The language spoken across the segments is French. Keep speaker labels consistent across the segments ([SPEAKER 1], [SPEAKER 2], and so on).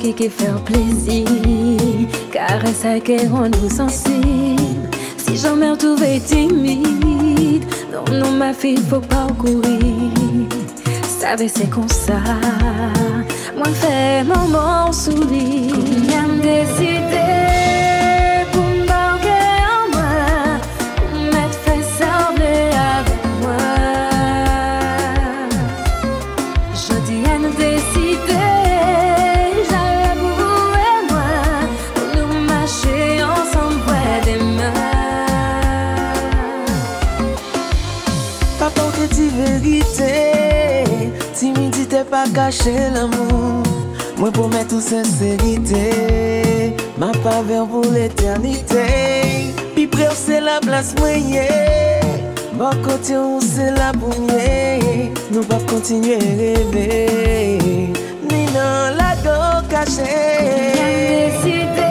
[SPEAKER 1] Qui peut faire plaisir. Car ça qui rend nous sensibles. Si jamais trouvé timide Non, non ma fille faut pas courir. Savez c'est comme ça. Moi fais mon mort sourire
[SPEAKER 2] kache l'amou Mwen pou mè tou sènserite Ma paver pou l'éternite Pi pre ou se la blas mwenye Bo kote ou se la bounye Nou pa kontinye rebe Ni nan la do kache
[SPEAKER 3] Mwen deside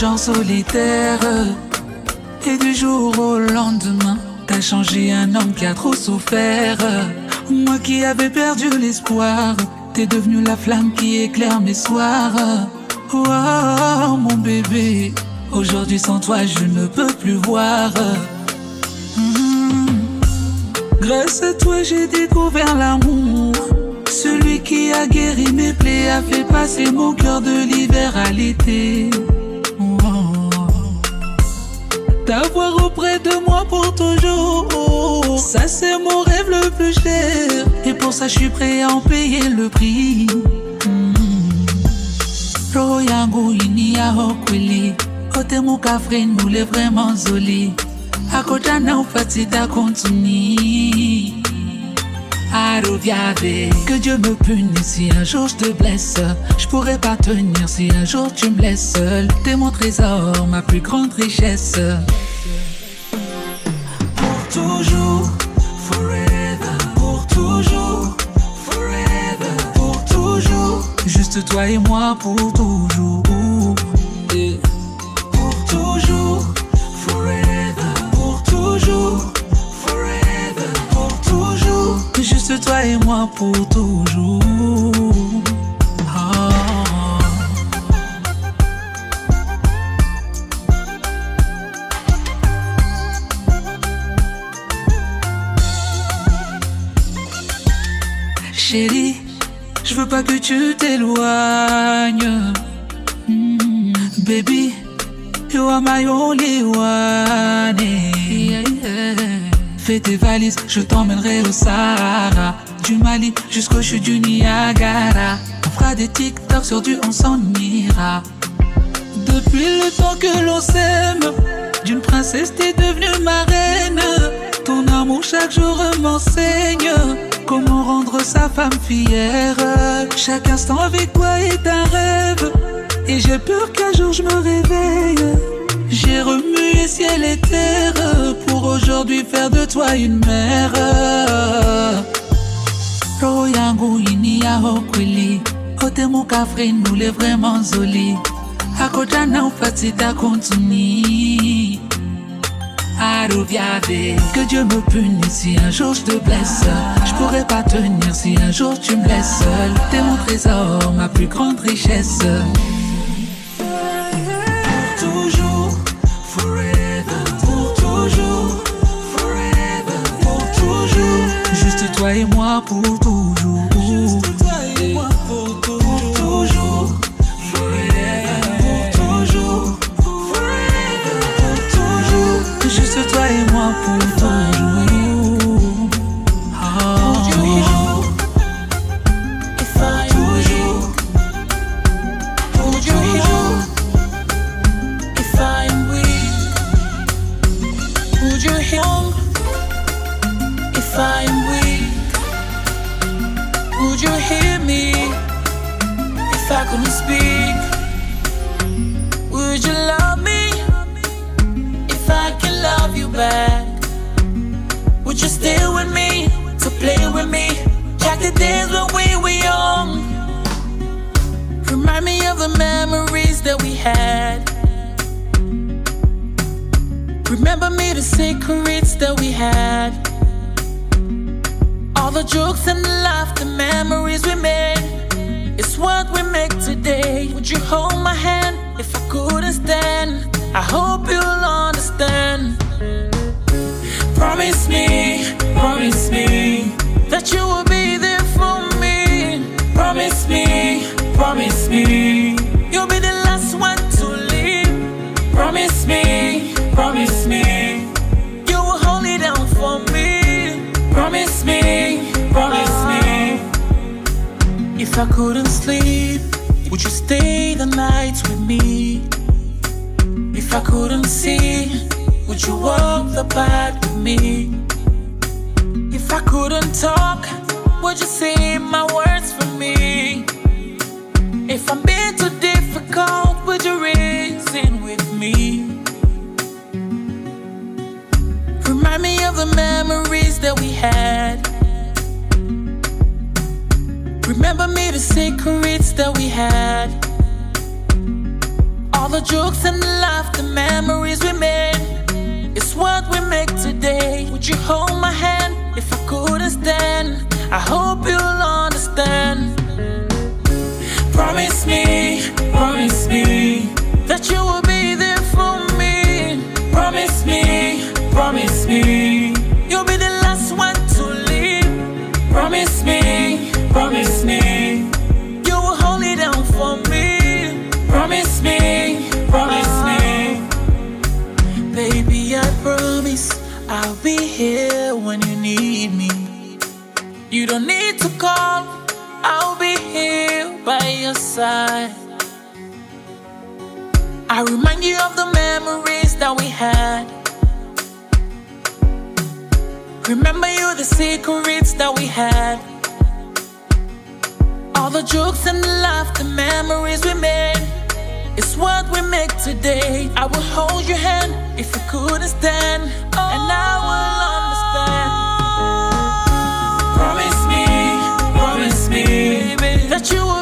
[SPEAKER 3] vie, moi qui étais du genre solitaire.
[SPEAKER 4] Et du jour au lendemain, t'as changé un homme qui a trop souffert. Moi qui avais perdu l'espoir, t'es devenu la flamme qui éclaire mes soirs. Oh, mon bébé, aujourd'hui sans toi je ne peux plus voir. Hmm. Grâce à toi j'ai découvert l'amour. Celui qui a guéri mes plaies a fait passer mon cœur de l'hiver à l'été. Pour toujours, ça c'est mon rêve le plus cher. Et pour ça je suis prêt à en payer le prix. roho yangu ini yaho kweli ote mukafre nule vraiment zoli akotana ufatida kontuni Aroviave Que Dieu me punisse. Si un jour je te blesse Je pourrais pas tenir. Si un jour tu me laisses seul T'es mon trésor, ma plus grande richesse Pour toujours Juste toi et moi pour toujours. Pour toujours, forever. Pour toujours, forever. Pour toujours. Juste toi et moi pour toujours. Que tu t'éloignes. Mm. Baby, you are my only one. Fais tes valises, je t'emmènerai au Sahara. Du Mali jusqu'au chute du Niagara. On fera des TikTok sur du on s'en ira. Depuis le temps que l'on s'aime, d'une princesse t'es devenue ma reine. Ton amour chaque jour m'enseigne. Comment rendre sa femme fière. Chaque instant avec toi est un rêve. Et j'ai peur qu'un jour je me réveille. J'ai remué ciel et terre Pour aujourd'hui faire de toi une mère. Roho yangu ini yaho kweli ote mukafre nule vraiment zoli akojana ufatida kontuni que Dieu me punisse si un jour je te blesse. Je pourrais pas tenir si un jour tu me laisses seul. T'es mon trésor, ma plus grande richesse. Pour toujours, forever. Pour toujours, forever. Pour toujours. Juste toi et moi pour toujours.
[SPEAKER 5] You hold my hand if I couldn't stand? I hope you'll understand. Promise me, promise me that you will be there for me. Promise me, promise me you'll be the last one to leave. Promise me, promise me you will hold it down for me. Promise me, promise me. If I couldn't sleep, would you stay the nights with me? If I couldn't see, would you walk the path with me? If I couldn't talk, would you say my words for me? If I'm being too difficult, would you reason with me? Remind me of the memories that we had. Remember me the secrets that we had. All the jokes and the laughter, memories we made. It's what we make today. Would you hold my hand if I couldn't stand? I hope you'll understand. Promise me, promise me that you will be there for me. Promise me, promise don't need to call, I'll be here by your side. I remind you of the memories that we had. Remember you the secrets that we had. All the jokes and the laughter, memories we made. It's what we make today. I will hold your hand if you couldn't stand, and I will that you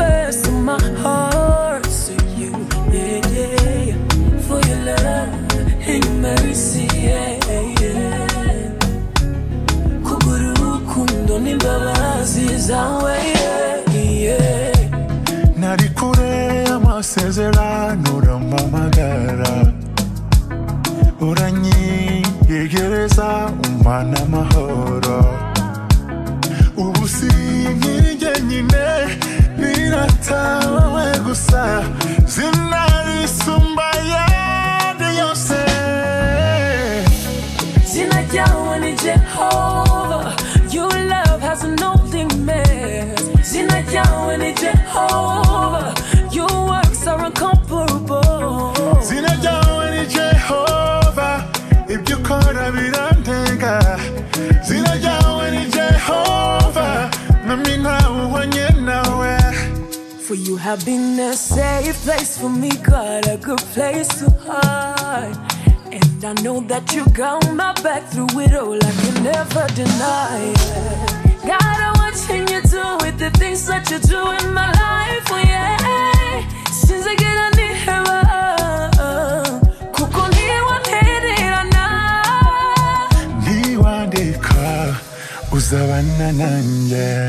[SPEAKER 5] first in
[SPEAKER 6] my heart For you have been a safe place for me God, a good place to hide. And I know that you got my back through it all I can never deny it. God, I'm watching you do with the things that you do in my life, oh yeah. Since I get on the heaven
[SPEAKER 7] uzabana nanjye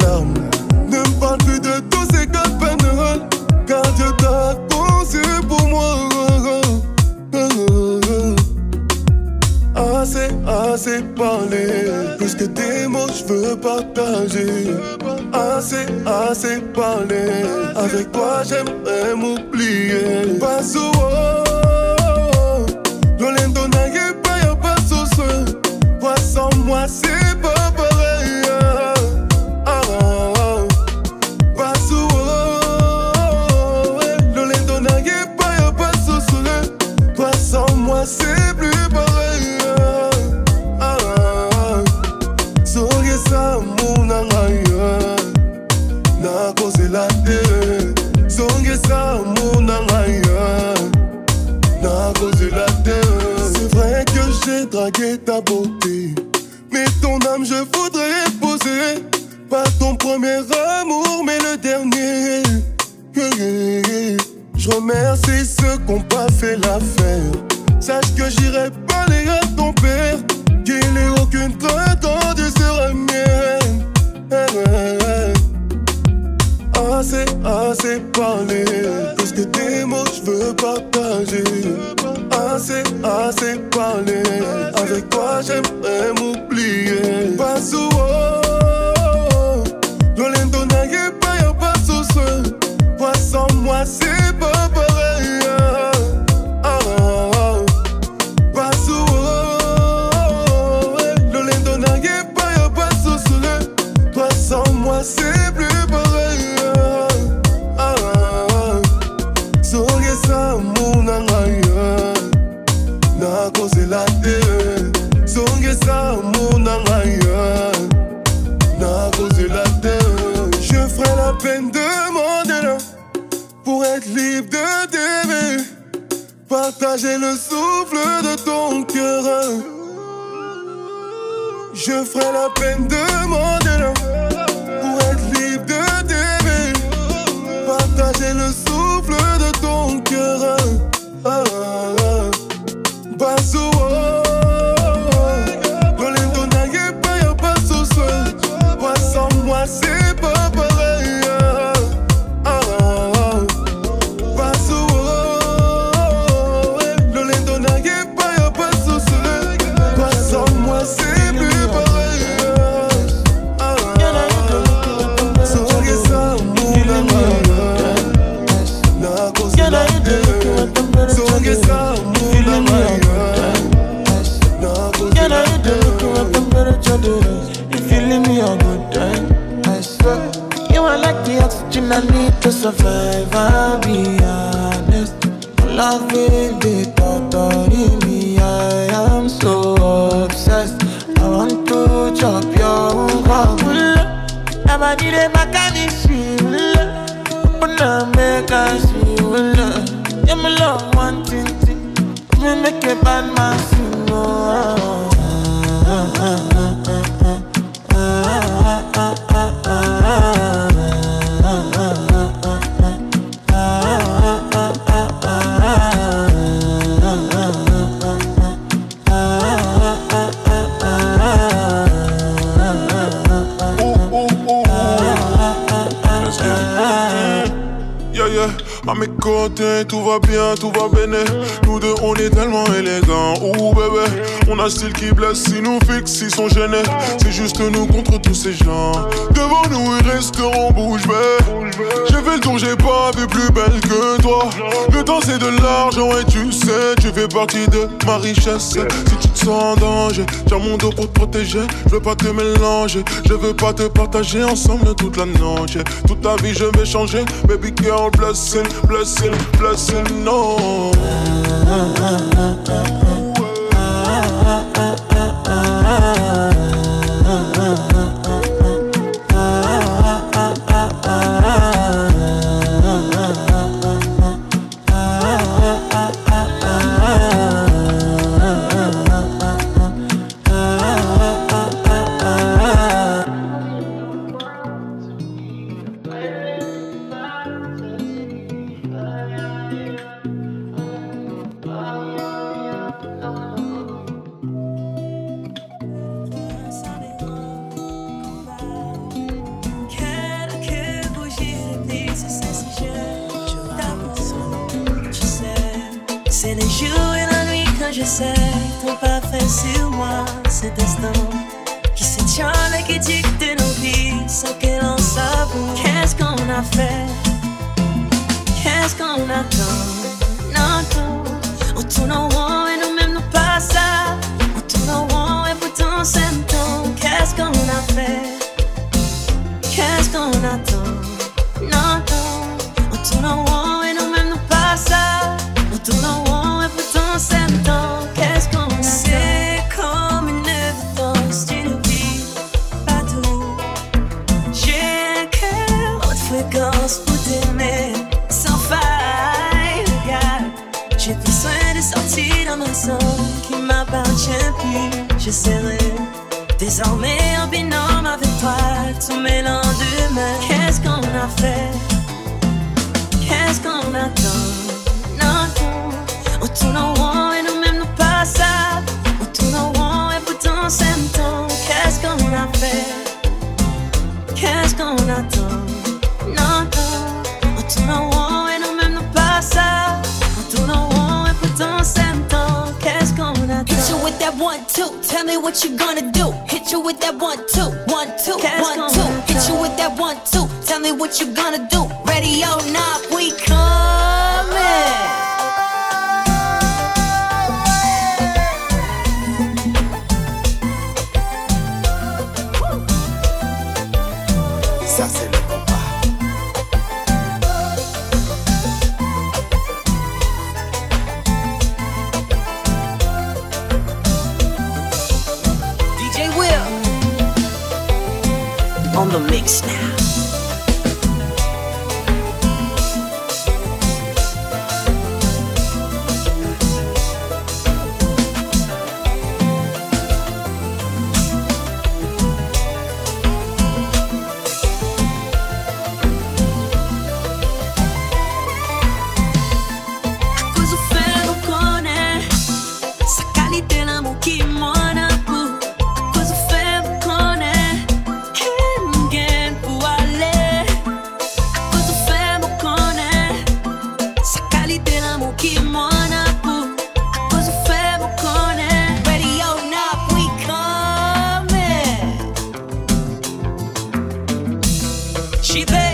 [SPEAKER 8] partager. Assez, assez parlé. Avec toi, j'aimerais m'oublier. Pas souvent que pas de
[SPEAKER 9] tout va bien, tout va béné. Nous deux, on est tellement élégants, ouh bébé. On a style qui blesse, si nous fixe, ils sont. C'est juste nous contre tous ces gens. Devant nous, ils resteront bouche bée. J'ai fait le tour, j'ai pas vu plus belle que toi. Le temps, c'est de l'argent et tu sais, tu fais partie de ma richesse. Si tu te sens en danger, tiens mon dos pour te protéger. Je veux pas te mélanger, je veux pas te partager ensemble toute la noche. Toute ta vie, je vais changer. Baby girl, blessing, blessing, blessing, no.
[SPEAKER 10] two. Tell me what you gonna do. Hit you with that one two, one two, one two. Hit you with that one two. Tell me what you gonna do. Ready or not, we coming.
[SPEAKER 11] on the mix now. She there.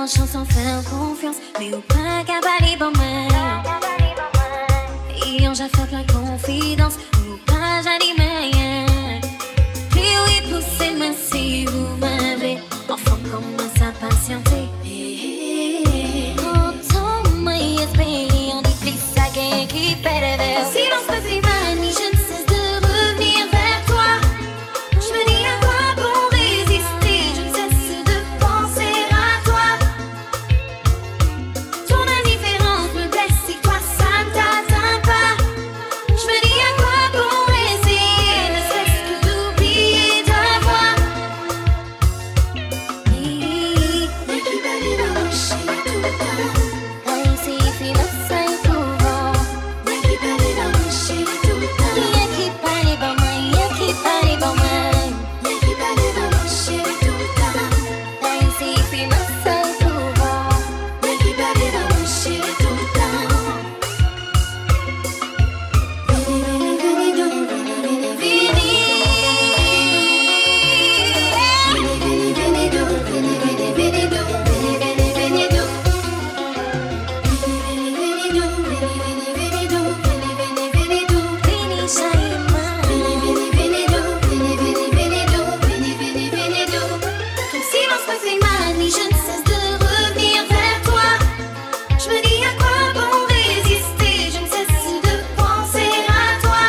[SPEAKER 11] en chance en
[SPEAKER 3] faire confiance, mais ou pas cabali bon man. Et on j'a fait plein confidence, ou pas j'anime Plus oui poussez mais si vous m'avez, enfin commence à patienter? Quand on m'a espéré, on dit plus ça qu'équipe perverse. Si l'on se passe Je ne cesse de revenir vers toi. Je me dis à quoi bon résister? Je ne cesse de penser à toi.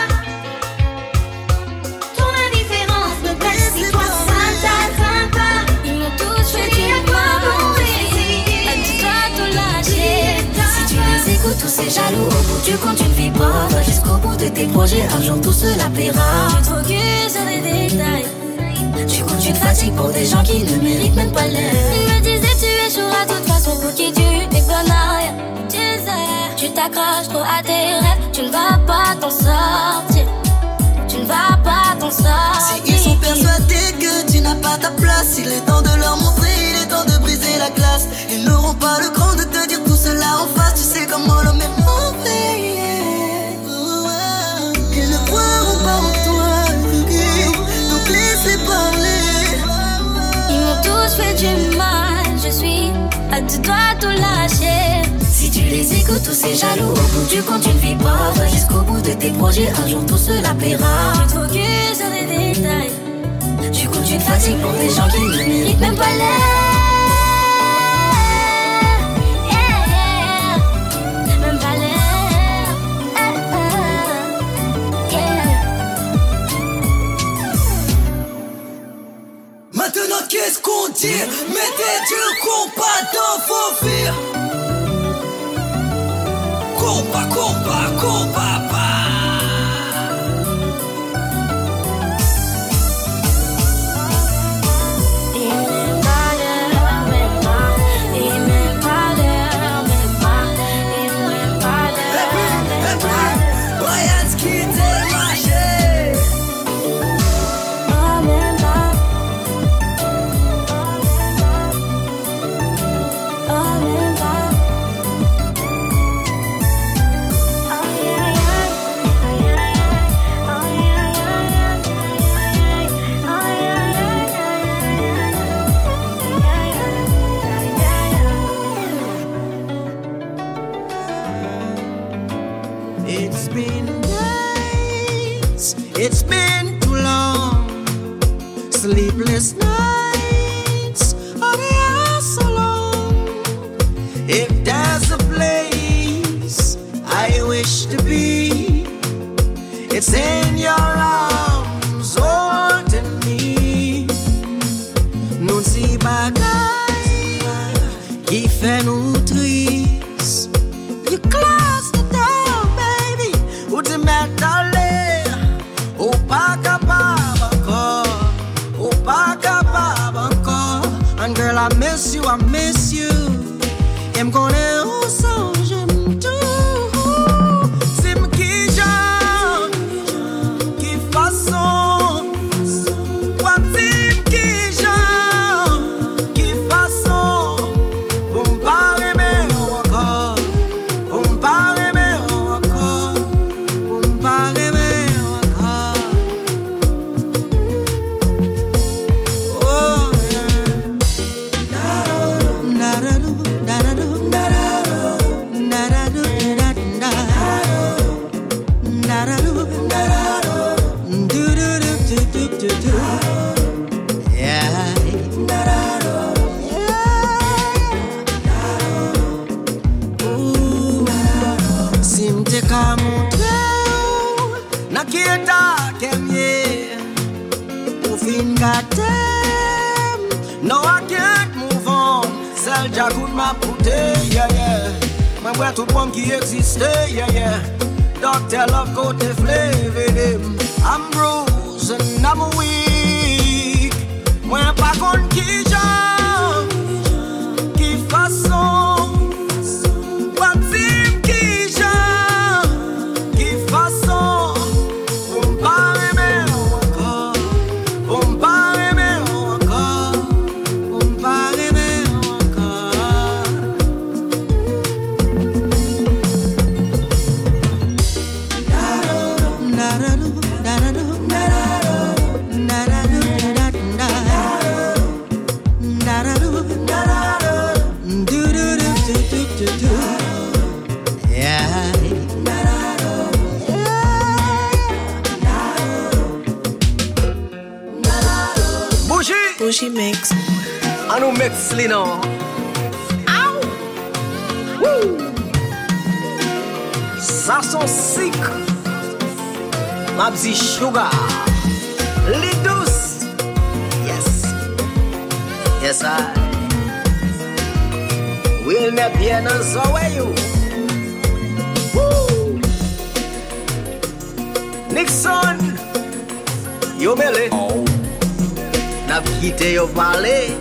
[SPEAKER 3] Ton indifférence me persiste. Toi, ça t'aide, ça t'aide. Ils m'ont tous. Je dis à quoi
[SPEAKER 10] bon résister? Un petit peu de la diète. Si tu les écoutes, tous ces jaloux. Tu ne fais pas. Jusqu'au bout de tes projets, un jour tout cela paiera. Tu te recules à des détails. Tu te fatigues pour des gens qui ne méritent même pas l'air. Il me disait, tu échoueras de toute façon pour qui tu es rien Tu t'accroches trop à tes rêves. Tu ne vas pas t'en sortir. Tu ne vas pas t'en sortir.
[SPEAKER 2] Si ils sont persuadés que tu n'as pas ta place, il est temps de leur montrer, il est temps de briser la glace. Ils n'auront pas le cran de te dire tout cela en face, tu sais comment l'homme est
[SPEAKER 10] du mal, je suis à deux doigts tout lâcher. Si tu les écoutes, tous ces jaloux, au bout du compte, tu ne vis pas. jusqu'au bout de tes projets, un jour tout cela plaira. Tu te focuses sur les détails. Tu te fatigues pour des gens qui ne méritent même pas l'air.
[SPEAKER 2] Maintenant qu'est-ce qu'on dit Mettez du combat
[SPEAKER 12] Rex Lennon. Aou! Wou! Sa son sik. Mabzi Sugar. Li dous. Yes. Yes, I. Wil me
[SPEAKER 13] bien an zawayou. Wou! Nixon. Yo mele. Ou.
[SPEAKER 14] Oh. Nap kite yo pale.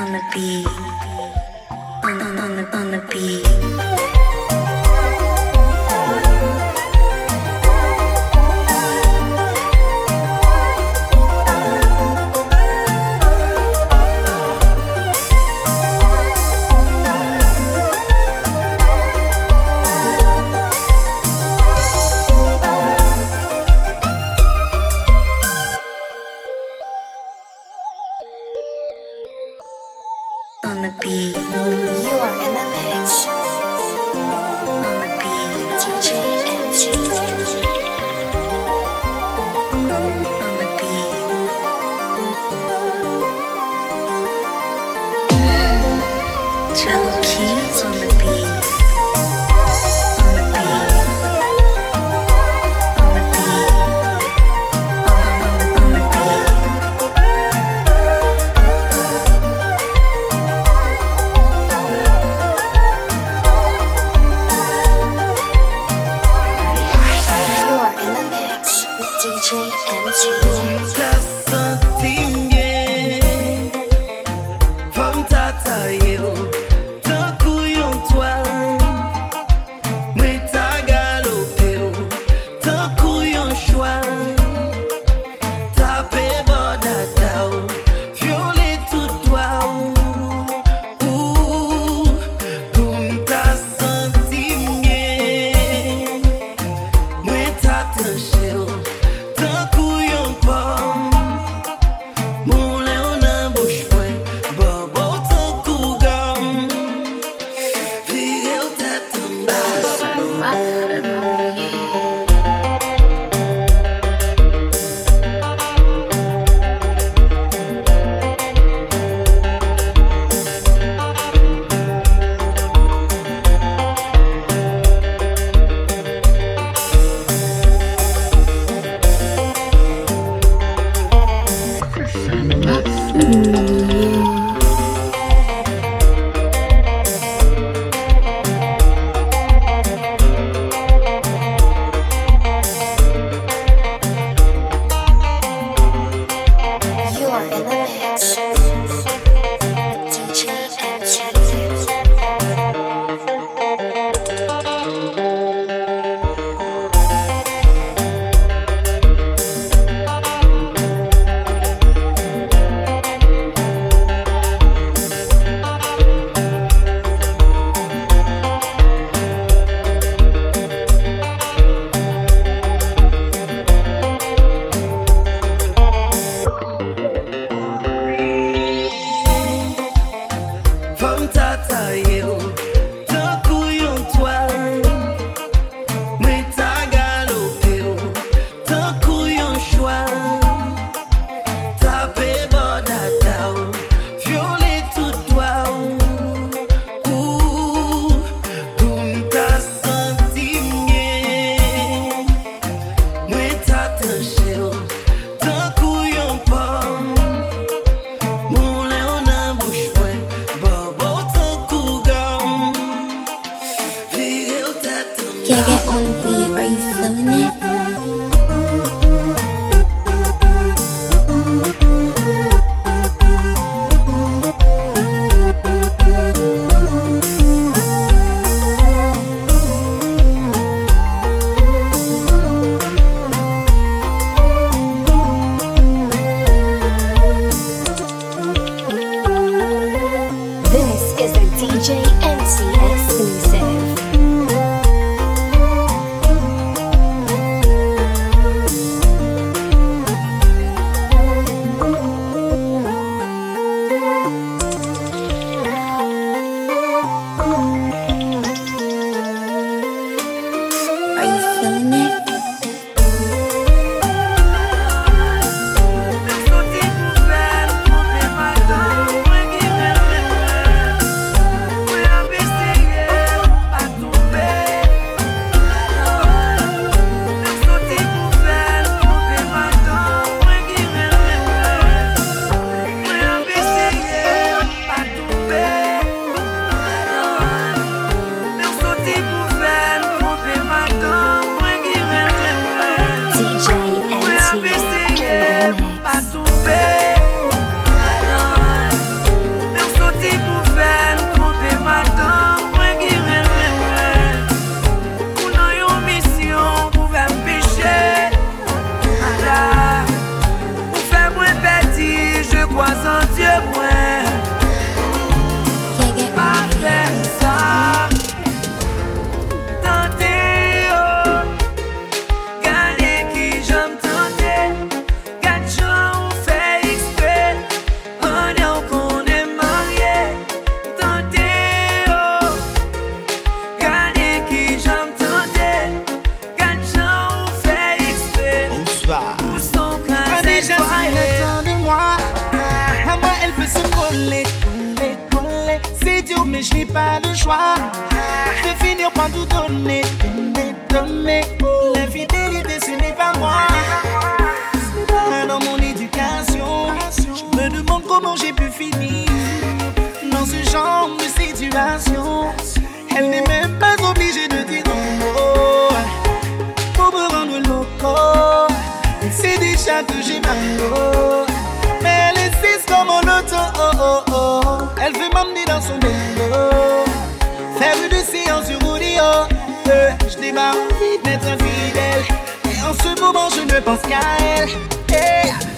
[SPEAKER 14] on the beat. On the on the on the beat.
[SPEAKER 15] Elle veut m'emmener
[SPEAKER 6] dans son boulot. Faire une séance sur audio. Euh, je démarre envie d'être infidèle. Et en ce moment, je ne pense qu'à elle. Hey.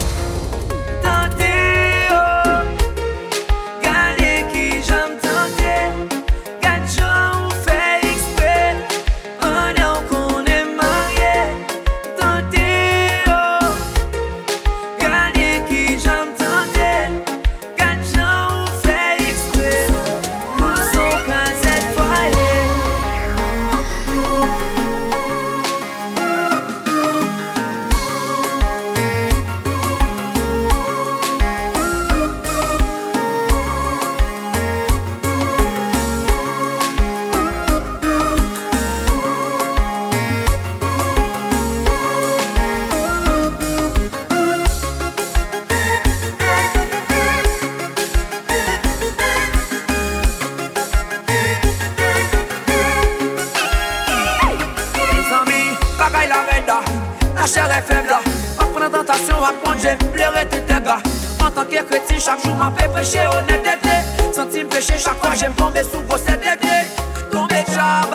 [SPEAKER 16] Souman pe peche honetete Sentim peche chak fwa jem tombe sou vos edete Tombe chab,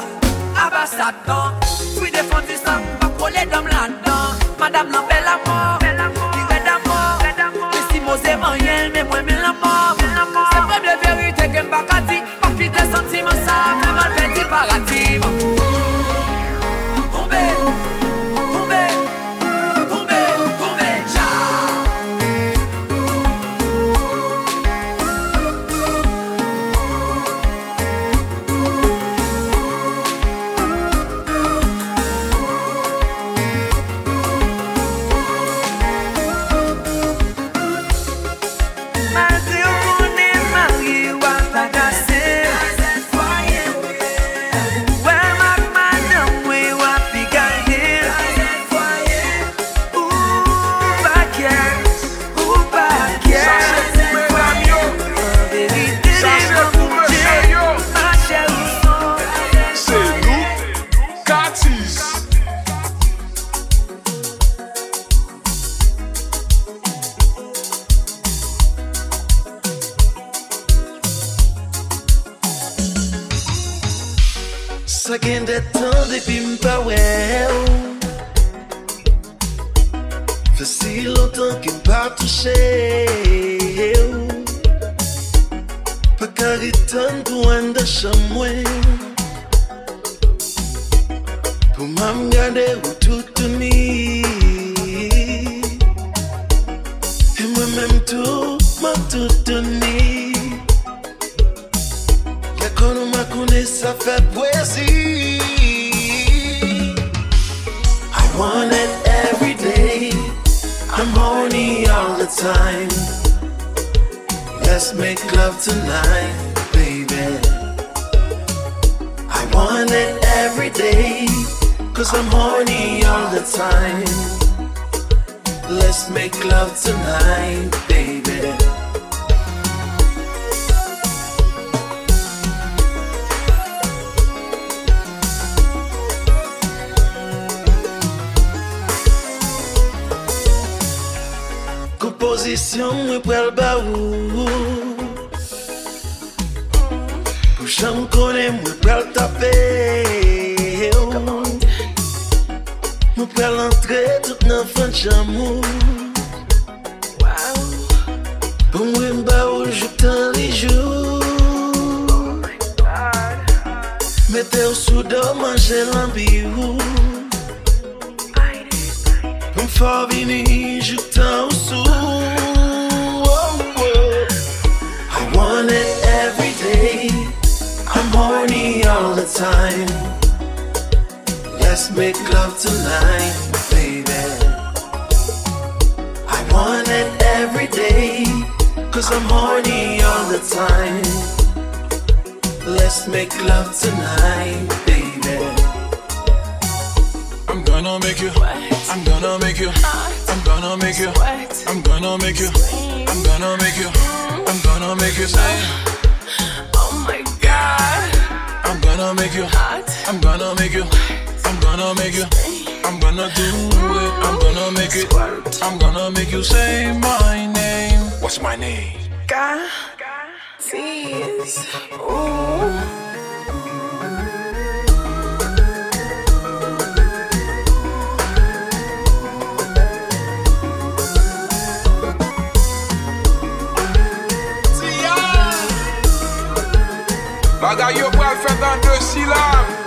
[SPEAKER 16] abasatan Fwi
[SPEAKER 17] defan di san, bak kole dam lan dan Madame
[SPEAKER 14] nan pe I want it every day. I'm horny all the time. Let's make love tonight, baby. I want it every day. Cause I'm horny all the time. Let's make love tonight, baby. Composition mwen pral ba ou Pou chan konen mwen pral tape Mwen pral entre tout nan fan Pou mwen ba ou li jou Mete ou sou do manje lambi ou fò vini ou sou. Oh, oh. I want it every day. I'm horny all the time Let's make love tonight, baby I want it every day Cause I'm horny all the time Let's make love tonight, baby
[SPEAKER 18] I'm gonna make you. Wet. I'm gonna make you. Ah. I'm gonna make you. Wet. I'm gonna make you. I'm gonna make you. I'm gonna make you say.
[SPEAKER 17] Oh my god
[SPEAKER 18] I'm gonna make you. Hot, I'm gonna make you. I'm gonna make you. I'm gonna do it. I'm gonna make it. I'm gonna make you say my name. What's my name?
[SPEAKER 6] tease. Ooh.
[SPEAKER 14] Bagay yo pral fèt an de silab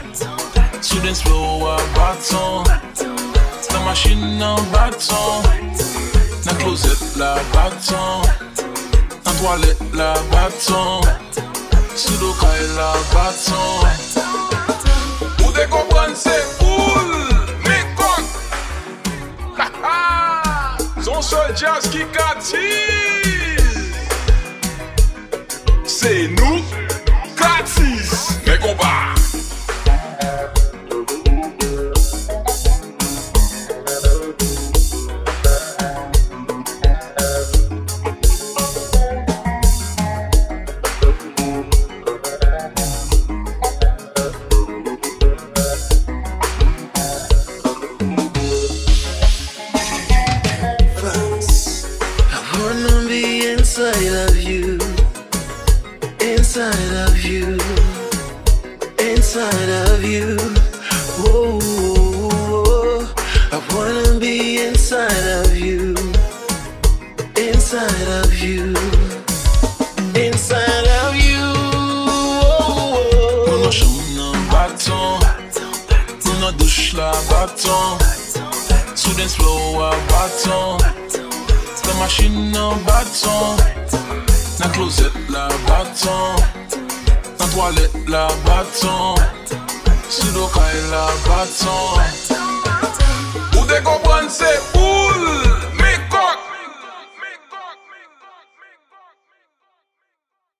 [SPEAKER 18] Sou dance floor a baton Nan machine nan baton Nan closet la baton Nan toilette la do kay la baton
[SPEAKER 14] Ou de kompran se poul Me kon Ha ha. Son sol jazz ki katiz Se nou Katiz Me kompa